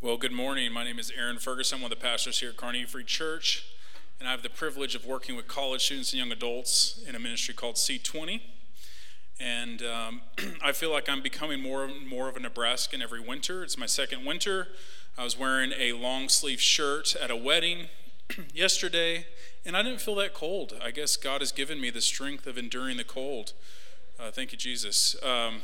Well, good morning. My name is Aaron Ferguson. I'm one of the pastors here at Carnegie Free Church, and I have the privilege of working with college students and young adults in a ministry called C20. And um, I feel like I'm becoming more and more of a Nebraskan every winter. It's my second winter. I was wearing a long sleeve shirt at a wedding yesterday, and I didn't feel that cold. I guess God has given me the strength of enduring the cold. Uh, thank you, Jesus. Um,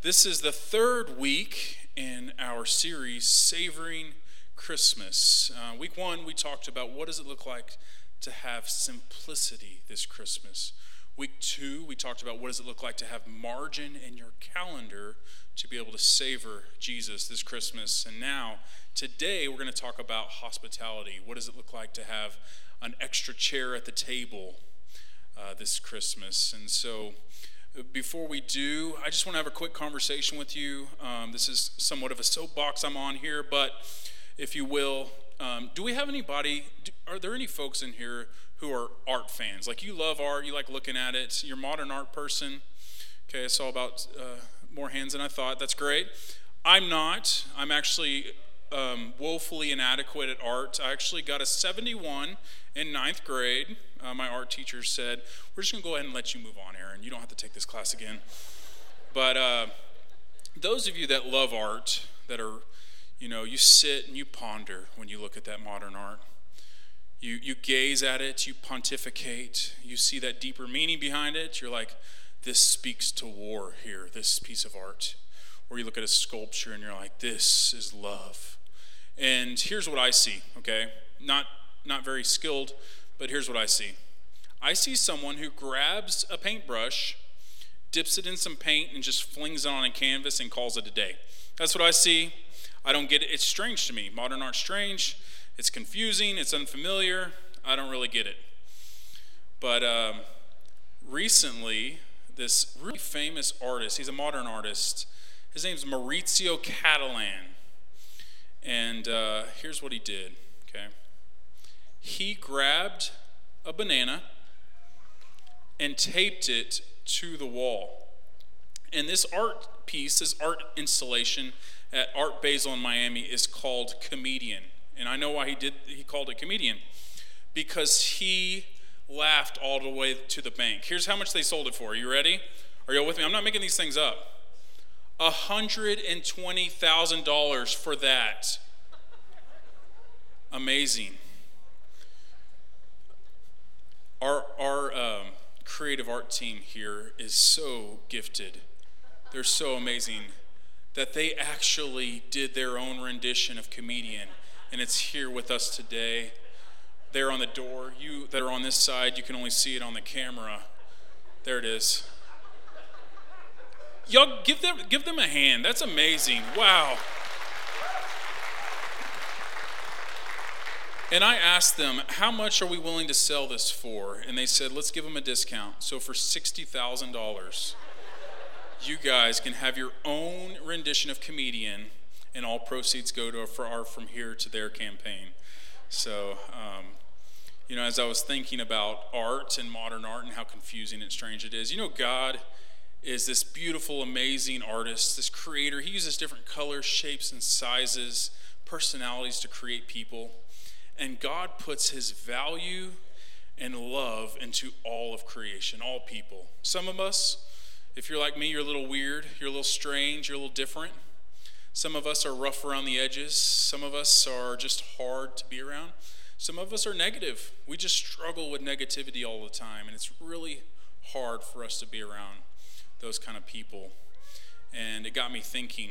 this is the third week in our series, Savoring Christmas. Uh, week one, we talked about what does it look like to have simplicity this Christmas. Week two, we talked about what does it look like to have margin in your calendar to be able to savor Jesus this Christmas. And now, today, we're going to talk about hospitality. What does it look like to have an extra chair at the table uh, this Christmas? And so, before we do, I just want to have a quick conversation with you. Um, this is somewhat of a soapbox I'm on here, but if you will, um, do we have anybody? Do, are there any folks in here who are art fans? Like you love art, you like looking at it. You're a modern art person. Okay, I saw about uh, more hands than I thought. That's great. I'm not. I'm actually um, woefully inadequate at art. I actually got a 71 in ninth grade uh, my art teacher said, We're just going to go ahead and let you move on, Aaron. You don't have to take this class again. But uh, those of you that love art, that are, you know, you sit and you ponder when you look at that modern art. You, you gaze at it, you pontificate, you see that deeper meaning behind it. You're like, this speaks to war here, this piece of art. Or you look at a sculpture and you're like, this is love. And here's what I see, okay? Not, not very skilled, but here's what I see I see someone who grabs a paintbrush, dips it in some paint, and just flings it on a canvas and calls it a day. That's what I see. I don't get it. It's strange to me. Modern art's strange. It's confusing. It's unfamiliar. I don't really get it. But um, recently, this really famous artist, he's a modern artist, his name's Maurizio Cattelan. And uh, here's what he did, okay? He grabbed a banana and taped it to the wall. And this art piece, this art installation at Art Basel in Miami is called Comedian. And I know why he did he called it Comedian. Because he laughed all the way to the bank. Here's how much they sold it for. Are you ready? Are you all with me? I'm not making these things up. $120,000 for that. Amazing. Our, our um, creative art team here is so gifted. They're so amazing that they actually did their own rendition of Comedian, and it's here with us today. There on the door. You that are on this side, you can only see it on the camera. There it is. Y'all give them give them a hand. That's amazing. Wow. And I asked them, how much are we willing to sell this for? And they said, let's give them a discount. So for $60,000, you guys can have your own rendition of Comedian, and all proceeds go to our From Here to There campaign. So, um, you know, as I was thinking about art and modern art and how confusing and strange it is, you know, God is this beautiful, amazing artist, this creator. He uses different colors, shapes, and sizes, personalities to create people. And God puts his value and love into all of creation, all people. Some of us, if you're like me, you're a little weird, you're a little strange, you're a little different. Some of us are rough around the edges. Some of us are just hard to be around. Some of us are negative. We just struggle with negativity all the time, and it's really hard for us to be around those kind of people. And it got me thinking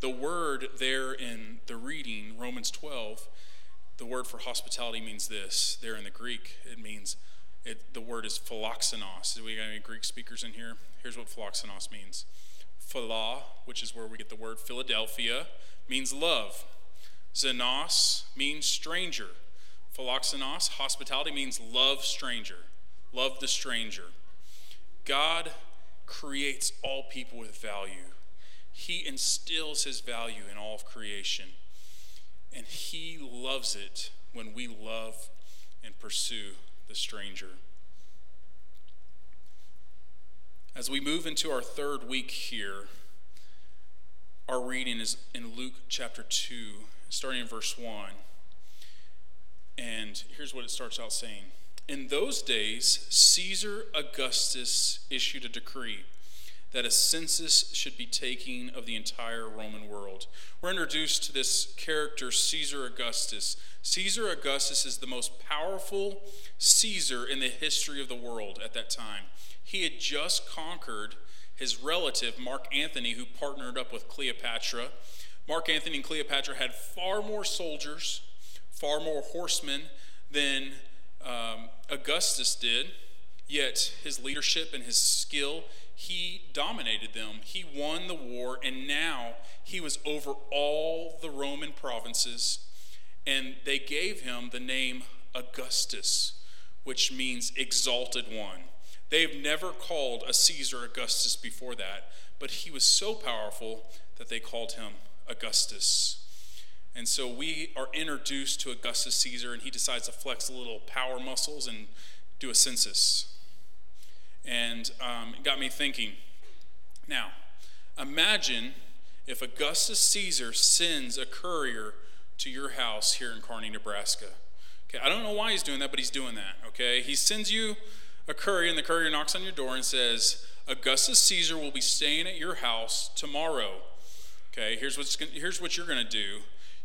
the word there in the reading, Romans 12, the word for hospitality means this. There in the Greek, it means it, the word is philoxenos. Do we got any Greek speakers in here? Here's what philoxenos means. Phila, which is where we get the word Philadelphia, means love. Xenos means stranger. Philoxenos, hospitality means love stranger. Love the stranger. God creates all people with value. He instills his value in all of creation. And He loves it when we love and pursue the stranger. As we move into our third week here, our reading is in Luke chapter 2, starting in verse 1. And here's what it starts out saying In those days, Caesar Augustus issued a decree that a census should be taken of the entire Roman world. We're introduced to this character, Caesar Augustus. Caesar Augustus is the most powerful Caesar in the history of the world at that time. He had just conquered his relative, Mark Antony, who partnered up with Cleopatra. Mark Antony and Cleopatra had far more soldiers, far more horsemen than um, Augustus did, yet his leadership and his skill he dominated them. He won the war, and now he was over all the Roman provinces. And they gave him the name Augustus, which means exalted one. They've never called a Caesar Augustus before that, but he was so powerful that they called him Augustus. And so we are introduced to Augustus Caesar, and he decides to flex a little power muscles and do a census and um, it got me thinking. Now, imagine if Augustus Caesar sends a courier to your house here in Kearney, Nebraska. Okay, I don't know why he's doing that, but he's doing that. Okay, he sends you a courier, and the courier knocks on your door and says, Augustus Caesar will be staying at your house tomorrow. Okay, here's, what's, here's what you're going to do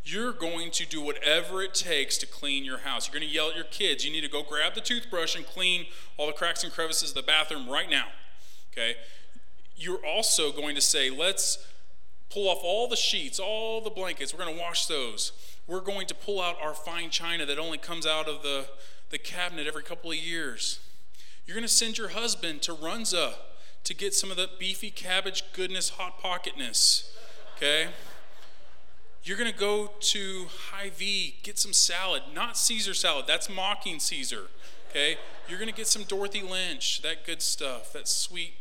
you're going to do whatever it takes to clean your house. You're going to yell at your kids. You need to go grab the toothbrush and clean all the cracks and crevices of the bathroom right now. Okay? You're also going to say, let's pull off all the sheets, all the blankets. We're going to wash those. We're going to pull out our fine china that only comes out of the, the cabinet every couple of years. You're going to send your husband to Runza to get some of the beefy cabbage goodness, hot pocketness. Okay? You're going to go to Hy-Vee, get some salad, not Caesar salad. That's mocking Caesar. Okay? You're going to get some Dorothy Lynch, that good stuff, that sweet,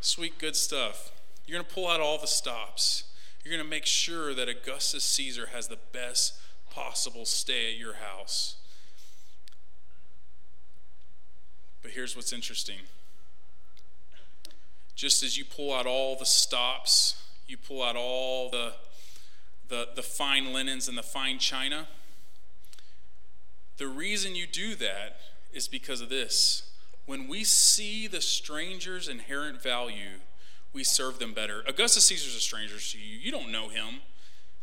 sweet, good stuff. You're going to pull out all the stops. You're going to make sure that Augustus Caesar has the best possible stay at your house. But here's what's interesting. Just as you pull out all the stops, you pull out all the the, the fine linens and the fine china. The reason you do that is because of this. When we see the stranger's inherent value, we serve them better. Augustus Caesar's a stranger to you. You don't know him.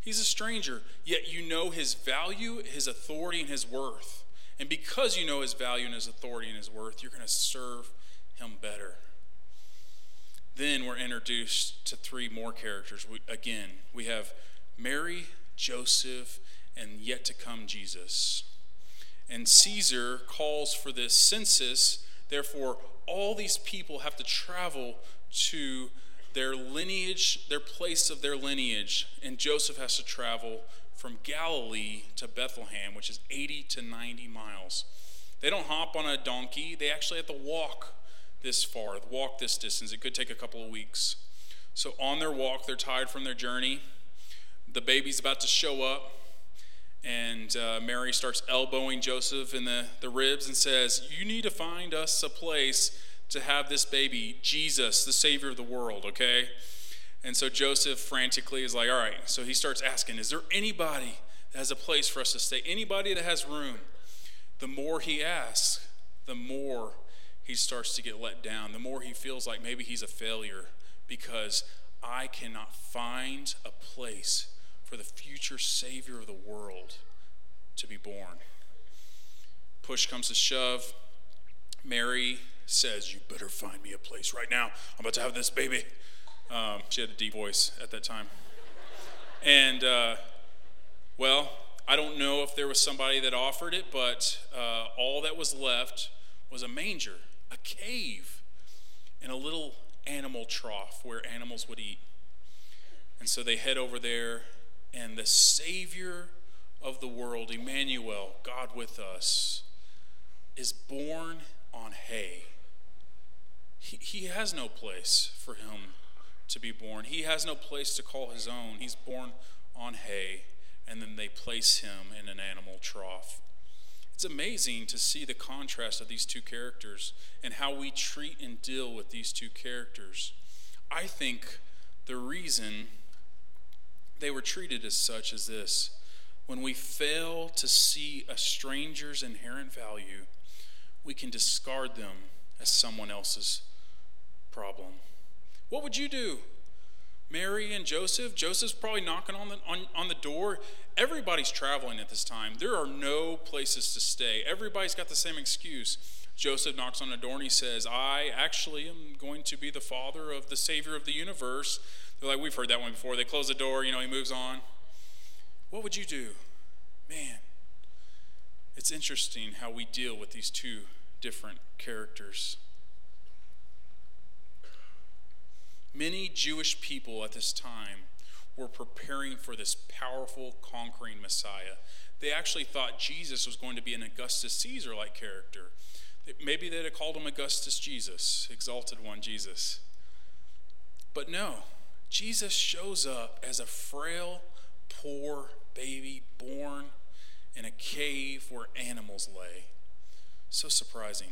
He's a stranger, yet you know his value, his authority, and his worth. And because you know his value and his authority and his worth, you're going to serve him better. Then we're introduced to three more characters. We, again, we have Mary, Joseph, and yet to come Jesus. And Caesar calls for this census, therefore, all these people have to travel to their lineage, their place of their lineage. And Joseph has to travel from Galilee to Bethlehem, which is 80 to 90 miles. They don't hop on a donkey, they actually have to walk this far, walk this distance. It could take a couple of weeks. So, on their walk, they're tired from their journey the baby's about to show up, and uh, Mary starts elbowing Joseph in the, the ribs and says, You need to find us a place to have this baby, Jesus, the Savior of the world, okay? And so Joseph frantically is like, All right. So he starts asking, Is there anybody that has a place for us to stay? Anybody that has room? The more he asks, the more he starts to get let down, the more he feels like maybe he's a failure because I cannot find a place for the future Savior of the world to be born. Push comes to shove. Mary says, You better find me a place right now. I'm about to have this baby. Um, she had a deep voice at that time. And, uh, well, I don't know if there was somebody that offered it, but uh, all that was left was a manger, a cave, and a little animal trough where animals would eat. And so they head over there and the Savior of the world, Emmanuel, God with us, is born on hay. He, he has no place for him to be born. He has no place to call his own. He's born on hay, and then they place him in an animal trough. It's amazing to see the contrast of these two characters and how we treat and deal with these two characters. I think the reason they were treated as such as this. When we fail to see a stranger's inherent value, we can discard them as someone else's problem. What would you do? Mary and Joseph. Joseph's probably knocking on the, on, on the door. Everybody's traveling at this time. There are no places to stay. Everybody's got the same excuse. Joseph knocks on the door and he says, I actually am going to be the father of the Savior of the universe. They're like, We've heard that one before. They close the door, you know, he moves on. What would you do? Man, it's interesting how we deal with these two different characters. Many Jewish people at this time were preparing for this powerful, conquering Messiah. They actually thought Jesus was going to be an Augustus Caesar like character. Maybe they'd have called him Augustus Jesus, exalted one Jesus. But no, Jesus shows up as a frail, poor baby born in a cave where animals lay. So surprising.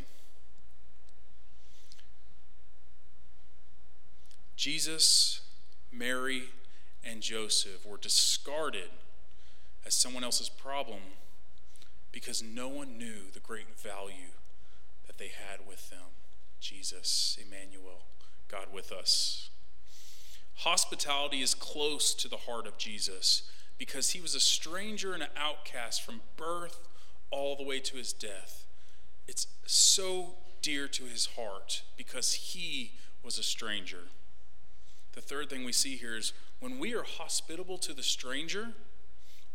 Jesus, Mary, and Joseph were discarded as someone else's problem because no one knew the great value that they had with them Jesus, Emmanuel, God with us. Hospitality is close to the heart of Jesus because he was a stranger and an outcast from birth all the way to his death. It's so dear to his heart because he was a stranger. The third thing we see here is when we are hospitable to the stranger,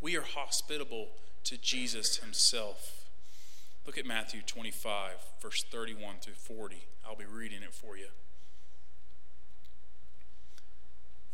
we are hospitable to Jesus himself. Look at Matthew 25, verse 31 through 40. I'll be reading it for you.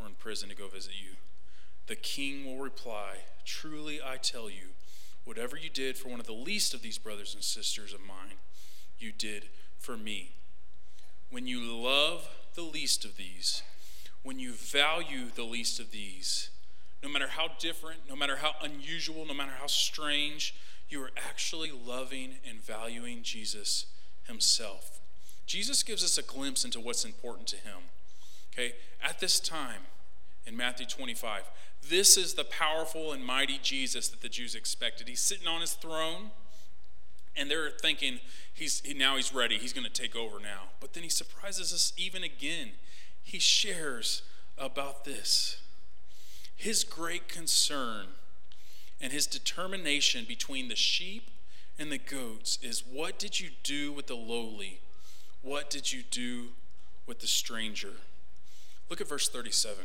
or in prison to go visit you? The king will reply, Truly I tell you, whatever you did for one of the least of these brothers and sisters of mine, you did for me. When you love the least of these, when you value the least of these, no matter how different, no matter how unusual, no matter how strange, you are actually loving and valuing Jesus himself. Jesus gives us a glimpse into what's important to him. Okay, at this time in Matthew 25, this is the powerful and mighty Jesus that the Jews expected. He's sitting on his throne, and they're thinking, he's now he's ready. He's going to take over now. But then he surprises us even again. He shares about this. His great concern and his determination between the sheep and the goats is what did you do with the lowly? What did you do with the stranger? Look at verse 37.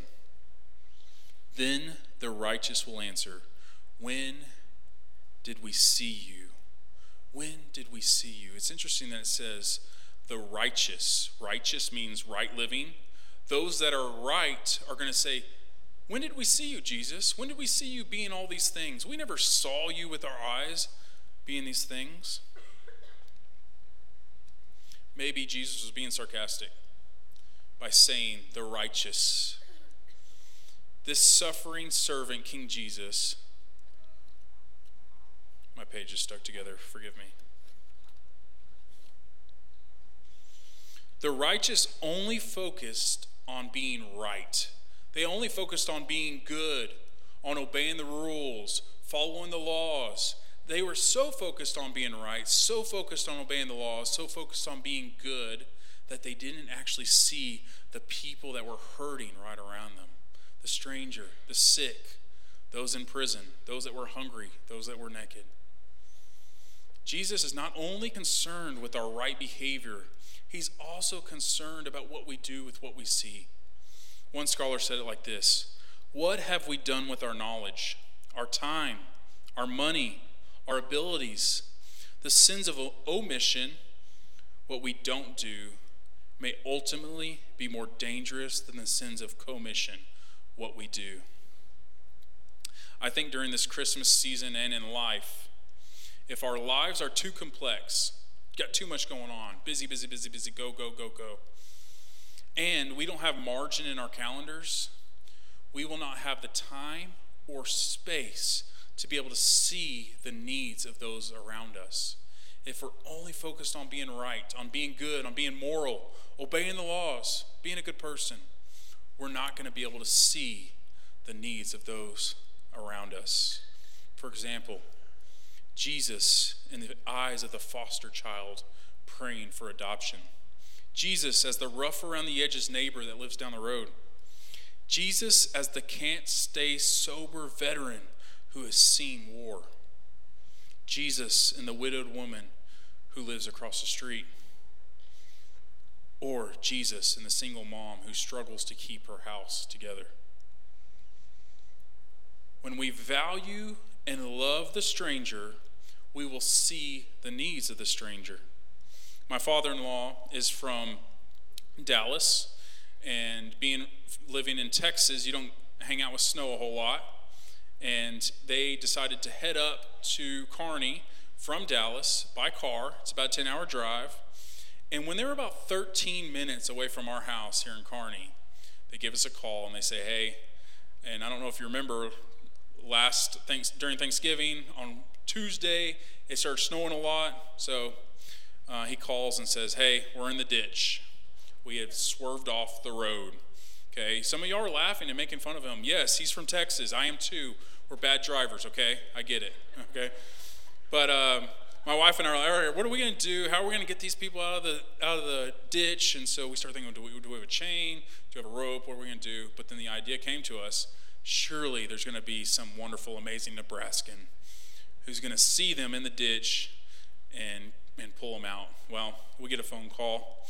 Then the righteous will answer, When did we see you? When did we see you? It's interesting that it says the righteous. Righteous means right living. Those that are right are going to say, When did we see you, Jesus? When did we see you being all these things? We never saw you with our eyes being these things. Maybe Jesus was being sarcastic by saying the righteous. This suffering servant, King Jesus, my page is stuck together. Forgive me. The righteous only focused on being right. They only focused on being good, on obeying the rules, following the laws. They were so focused on being right, so focused on obeying the laws, so focused on being good that they didn't actually see the people that were hurting right around them the stranger, the sick, those in prison, those that were hungry, those that were naked. Jesus is not only concerned with our right behavior, he's also concerned about what we do with what we see. One scholar said it like this What have we done with our knowledge, our time, our money, our abilities? The sins of omission, what we don't do, may ultimately be more dangerous than the sins of commission, what we do. I think during this Christmas season and in life, if our lives are too complex, got too much going on, busy, busy, busy, busy, go, go, go, go, and we don't have margin in our calendars, we will not have the time or space to be able to see the needs of those around us. If we're only focused on being right, on being good, on being moral, obeying the laws, being a good person, we're not going to be able to see the needs of those around us. For example, Jesus in the eyes of the foster child praying for adoption. Jesus as the rough around the edges neighbor that lives down the road. Jesus as the can't stay sober veteran who has seen war. Jesus and the widowed woman who lives across the street. Or Jesus and the single mom who struggles to keep her house together. When we value and love the stranger, we will see the needs of the stranger. My father in law is from Dallas, and being living in Texas, you don't hang out with snow a whole lot. And they decided to head up to Kearney from Dallas by car. It's about a 10 hour drive. And when they were about 13 minutes away from our house here in Kearney, they give us a call and they say, Hey, and I don't know if you remember last thanks during Thanksgiving on Tuesday, it started snowing a lot. So uh, he calls and says, Hey, we're in the ditch. We had swerved off the road. Okay, some of y'all are laughing and making fun of him. Yes, he's from Texas. I am too. We're bad drivers, okay? I get it, okay? But um, my wife and I are like, what are we going to do? How are we going to get these people out of the out of the ditch? And so we start thinking, do we, do we have a chain? Do we have a rope? What are we going to do? But then the idea came to us, surely there's going to be some wonderful, amazing Nebraskan who's going to see them in the ditch and, and pull them out. Well, we get a phone call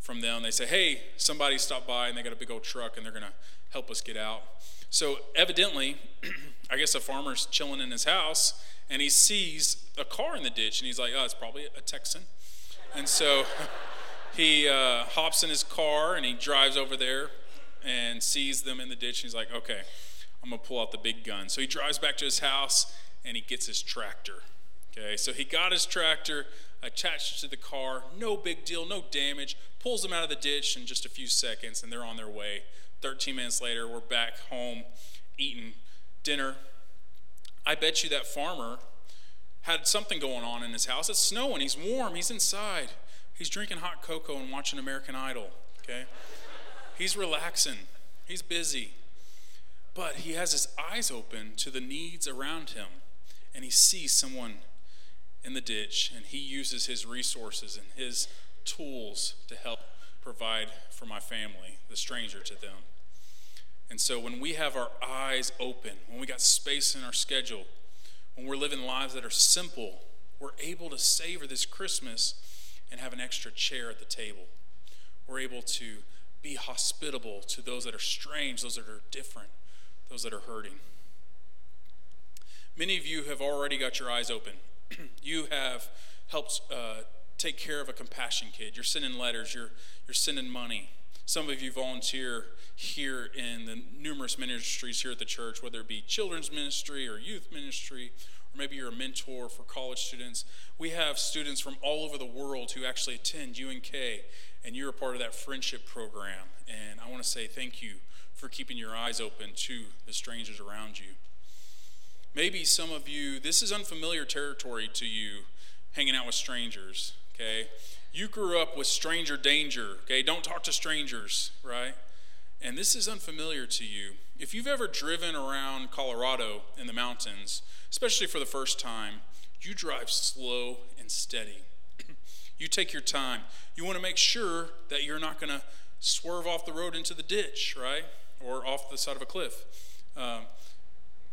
from them. They say, hey, somebody stopped by and they got a big old truck and they're going to help us get out. So evidently, I guess a farmer's chilling in his house and he sees a car in the ditch and he's like, oh, it's probably a Texan. And so he uh, hops in his car and he drives over there and sees them in the ditch. And he's like, okay, I'm going to pull out the big gun. So he drives back to his house and he gets his tractor. Okay, so he got his tractor attached to the car, no big deal, no damage, pulls them out of the ditch in just a few seconds, and they're on their way. 13 minutes later, we're back home eating dinner. I bet you that farmer had something going on in his house. It's snowing, he's warm, he's inside. He's drinking hot cocoa and watching American Idol, okay? he's relaxing, he's busy. But he has his eyes open to the needs around him and he sees someone in the ditch and he uses his resources and his tools to help provide for my family, the stranger to them. And so when we have our eyes open, when we got space in our schedule, when we're living lives that are simple, we're able to savor this Christmas and have an extra chair at the table. We're able to be hospitable to those that are strange, those that are different, those that are hurting. Many of you have already got your eyes open. you have helped uh, take care of a compassion kid. You're sending letters, you're, you're sending money. Some of you volunteer here in the numerous ministries here at the church, whether it be children's ministry or youth ministry, or maybe you're a mentor for college students. We have students from all over the world who actually attend UNK, and you're a part of that friendship program. And I want to say thank you for keeping your eyes open to the strangers around you. Maybe some of you, this is unfamiliar territory to you, hanging out with strangers, okay? You grew up with stranger danger, okay? Don't talk to strangers, right? And this is unfamiliar to you. If you've ever driven around Colorado in the mountains, especially for the first time, you drive slow and steady. you take your time. You want to make sure that you're not going to swerve off the road into the ditch, right? Or off the side of a cliff. Um,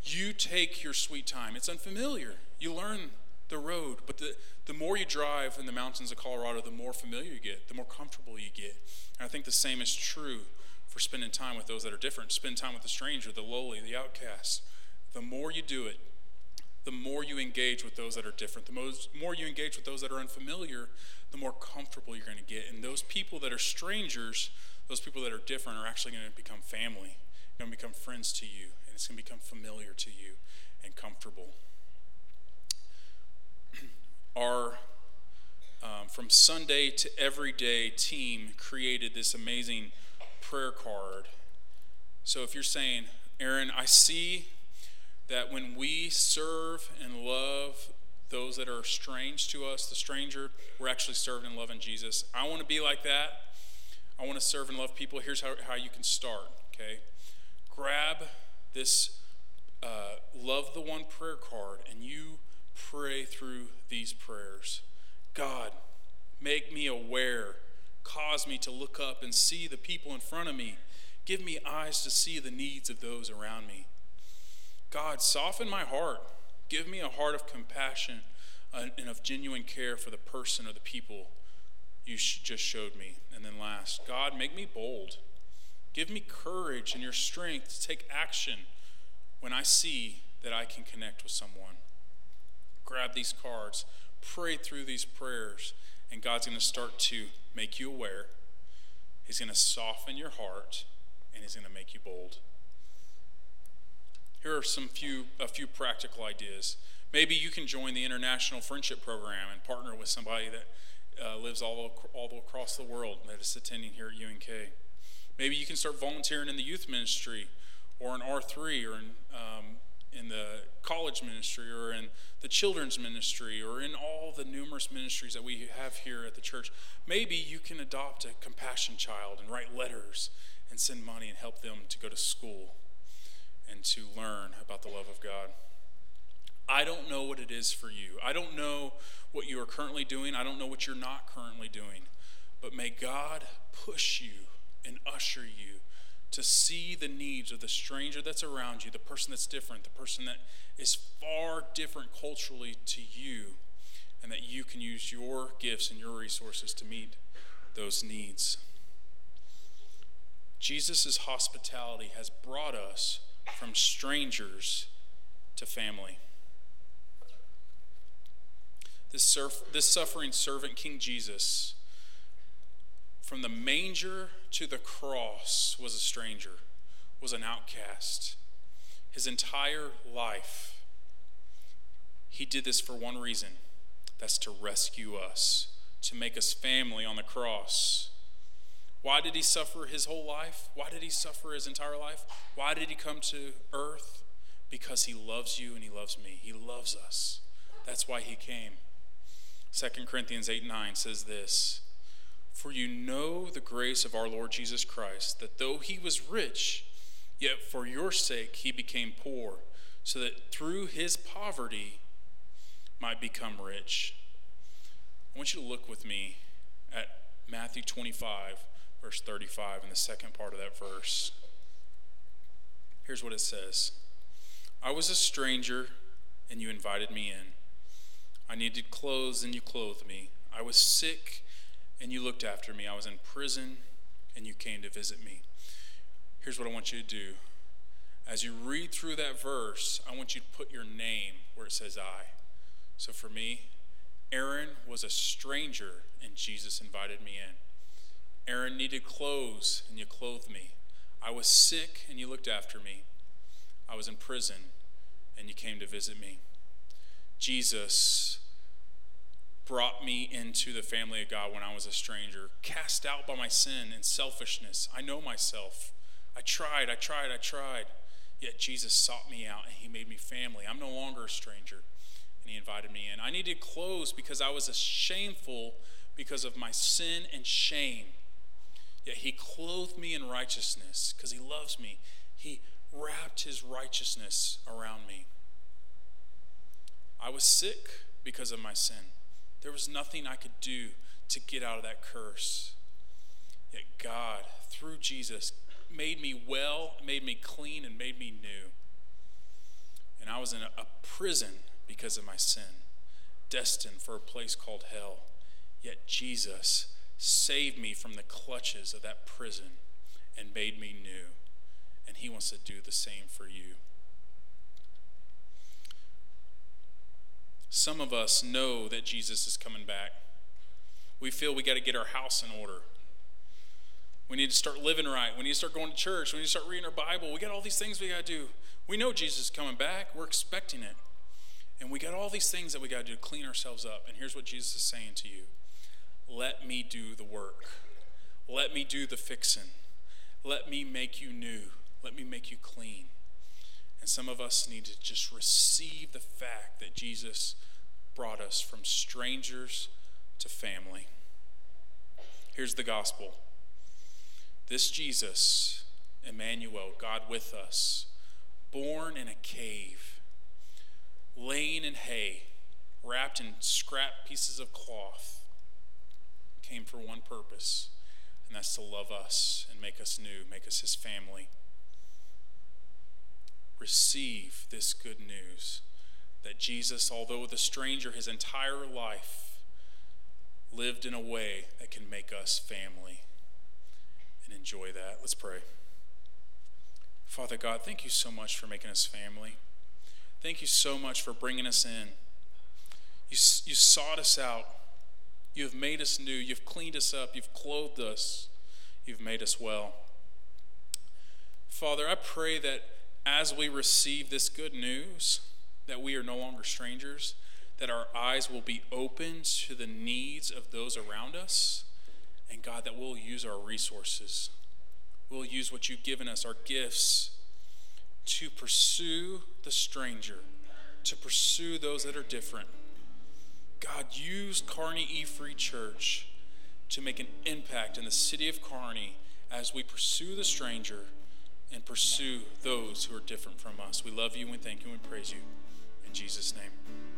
You take your sweet time. It's unfamiliar. You learn the road, but the, the more you drive in the mountains of Colorado, the more familiar you get, the more comfortable you get. And I think the same is true for spending time with those that are different. Spend time with the stranger, the lowly, the outcast. The more you do it, the more you engage with those that are different. The most, more you engage with those that are unfamiliar, the more comfortable you're going to get. And those people that are strangers, those people that are different, are actually going to become family, going to become friends to you, and it's going to become familiar to you and comfortable. Our um, from Sunday to everyday team created this amazing prayer card. So if you're saying, Aaron, I see that when we serve and love those that are strange to us, the stranger, we're actually serving and loving Jesus. I want to be like that. I want to serve and love people. Here's how, how you can start, okay? Grab this uh, Love the One prayer card and you pray through these prayers. God, make me aware Cause me to look up and see the people in front of me. Give me eyes to see the needs of those around me. God, soften my heart. Give me a heart of compassion uh, and of genuine care for the person or the people you just showed me. And then last, God, make me bold. Give me courage and your strength to take action when I see that I can connect with someone. Grab these cards, pray through these prayers, and God's going to start to make you aware. He's going to soften your heart, and He's going to make you bold. Here are some few a few practical ideas. Maybe you can join the International Friendship Program and partner with somebody that uh, lives all, all across the world that is attending here at UNK. Maybe you can start volunteering in the youth ministry or in R3 or in um, in the college ministry or in the children's ministry or in all the numerous ministries that we have here at the church, maybe you can adopt a compassion child and write letters and send money and help them to go to school and to learn about the love of God. I don't know what it is for you. I don't know what you are currently doing. I don't know what you're not currently doing. But may God push you and usher you to see the needs of the stranger that's around you, the person that's different, the person that is far different culturally to you, and that you can use your gifts and your resources to meet those needs. Jesus' hospitality has brought us from strangers to family. This, surf, this suffering servant, King Jesus, from the manger to the cross was a stranger, was an outcast. His entire life, he did this for one reason that's to rescue us, to make us family on the cross. Why did he suffer his whole life? Why did he suffer his entire life? Why did he come to earth? Because he loves you and he loves me. He loves us. That's why he came. 2 Corinthians 8 9 says this for you know the grace of our Lord Jesus Christ, that though he was rich, yet for your sake he became poor, so that through his poverty might become rich. I want you to look with me at Matthew 25, verse 35, in the second part of that verse. Here's what it says I was a stranger, and you invited me in. I needed clothes, and you clothed me. I was sick and you looked after me. I was in prison, and you came to visit me. Here's what I want you to do. As you read through that verse, I want you to put your name where it says I. So for me, Aaron was a stranger, and Jesus invited me in. Aaron needed clothes, and you clothed me. I was sick, and you looked after me. I was in prison, and you came to visit me. Jesus brought me into the family of God when I was a stranger, cast out by my sin and selfishness. I know myself. I tried, I tried, I tried. Yet Jesus sought me out and he made me family. I'm no longer a stranger. And he invited me in. I needed clothes because I was shameful because of my sin and shame. Yet he clothed me in righteousness because he loves me. He wrapped his righteousness around me. I was sick because of my sin. There was nothing I could do to get out of that curse. Yet God, through Jesus, made me well, made me clean, and made me new. and I was in a, prison because of my sin, destined for a place called hell. Yet Jesus saved me from the clutches of that prison and made me new. And He wants to do the same for you. Some of us know that Jesus is coming back. We feel we got to get our house in order. We need to start living right. We need to start going to church. We need to start reading our Bible. We got all these things we got to do. We know Jesus is coming back. We're expecting it. And we got all these things that we got to do to clean ourselves up. And here's what Jesus is saying to you Let me do the work. Let me do the fixing. Let me make you new. Let me make you clean. And some of us need to just receive the fact that Jesus brought us from strangers to family. Here's the gospel this Jesus, Emmanuel, God with us, born in a cave, laying in hay, wrapped in scrap pieces of cloth, came for one purpose, and that's to love us and make us new, make us his family. Receive this good news that Jesus, although the stranger his entire life, lived in a way that can make us family and enjoy that. Let's pray. Father God, thank you so much for making us family. Thank you so much for bringing us in. You, you sought us out. You have made us new. You've cleaned us up. You've clothed us. You've made us well. Father, I pray that as we receive this good news, that we are no longer strangers, that our eyes will be opened to the needs of those around us, and God, that we'll use our resources. We'll use what you've given us, our gifts, to pursue the stranger, to pursue those that are different. God, use Kearney E Free Church to make an impact in the city of Kearney as we pursue the stranger and pursue those who are different from us. We love you and we thank you and we praise you. In Jesus' name.